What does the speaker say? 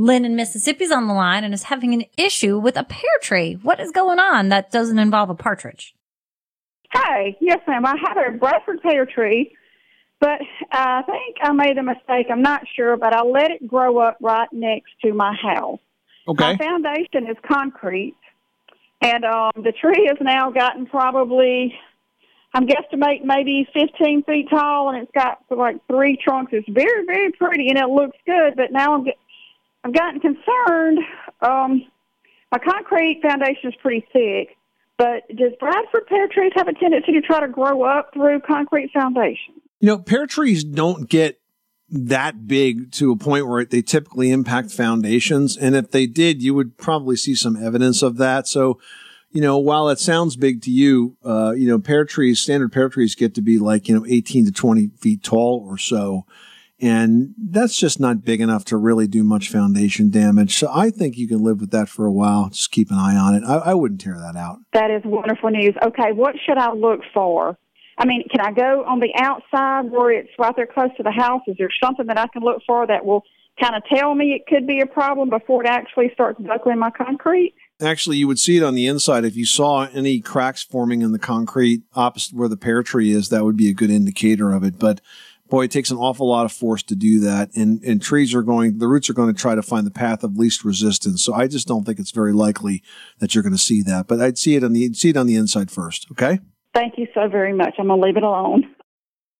Lynn in Mississippi's on the line and is having an issue with a pear tree. What is going on that doesn't involve a partridge? Hi, yes, ma'am. I have a Bradford pear tree, but I think I made a mistake. I'm not sure, but I let it grow up right next to my house. Okay. My foundation is concrete, and um, the tree has now gotten probably, I'm guesstimating maybe 15 feet tall, and it's got like three trunks. It's very, very pretty, and it looks good. But now I'm, get- I've gotten concerned. Um, my concrete foundation is pretty thick, but does Bradford pear trees have a tendency to try to grow up through concrete foundation? You know, pear trees don't get that big to a point where they typically impact foundations. And if they did, you would probably see some evidence of that. So, you know, while it sounds big to you, uh, you know, pear trees, standard pear trees get to be like, you know, 18 to 20 feet tall or so. And that's just not big enough to really do much foundation damage. So I think you can live with that for a while. Just keep an eye on it. I, I wouldn't tear that out. That is wonderful news. Okay, what should I look for? I mean, can I go on the outside where it's right there close to the house? Is there something that I can look for that will kind of tell me it could be a problem before it actually starts buckling my concrete? Actually, you would see it on the inside. If you saw any cracks forming in the concrete opposite where the pear tree is, that would be a good indicator of it. But boy, it takes an awful lot of force to do that. And, and trees are going, the roots are going to try to find the path of least resistance. So I just don't think it's very likely that you're going to see that. But I'd see it on the, see it on the inside first. Okay. Thank you so very much. I'm going to leave it alone.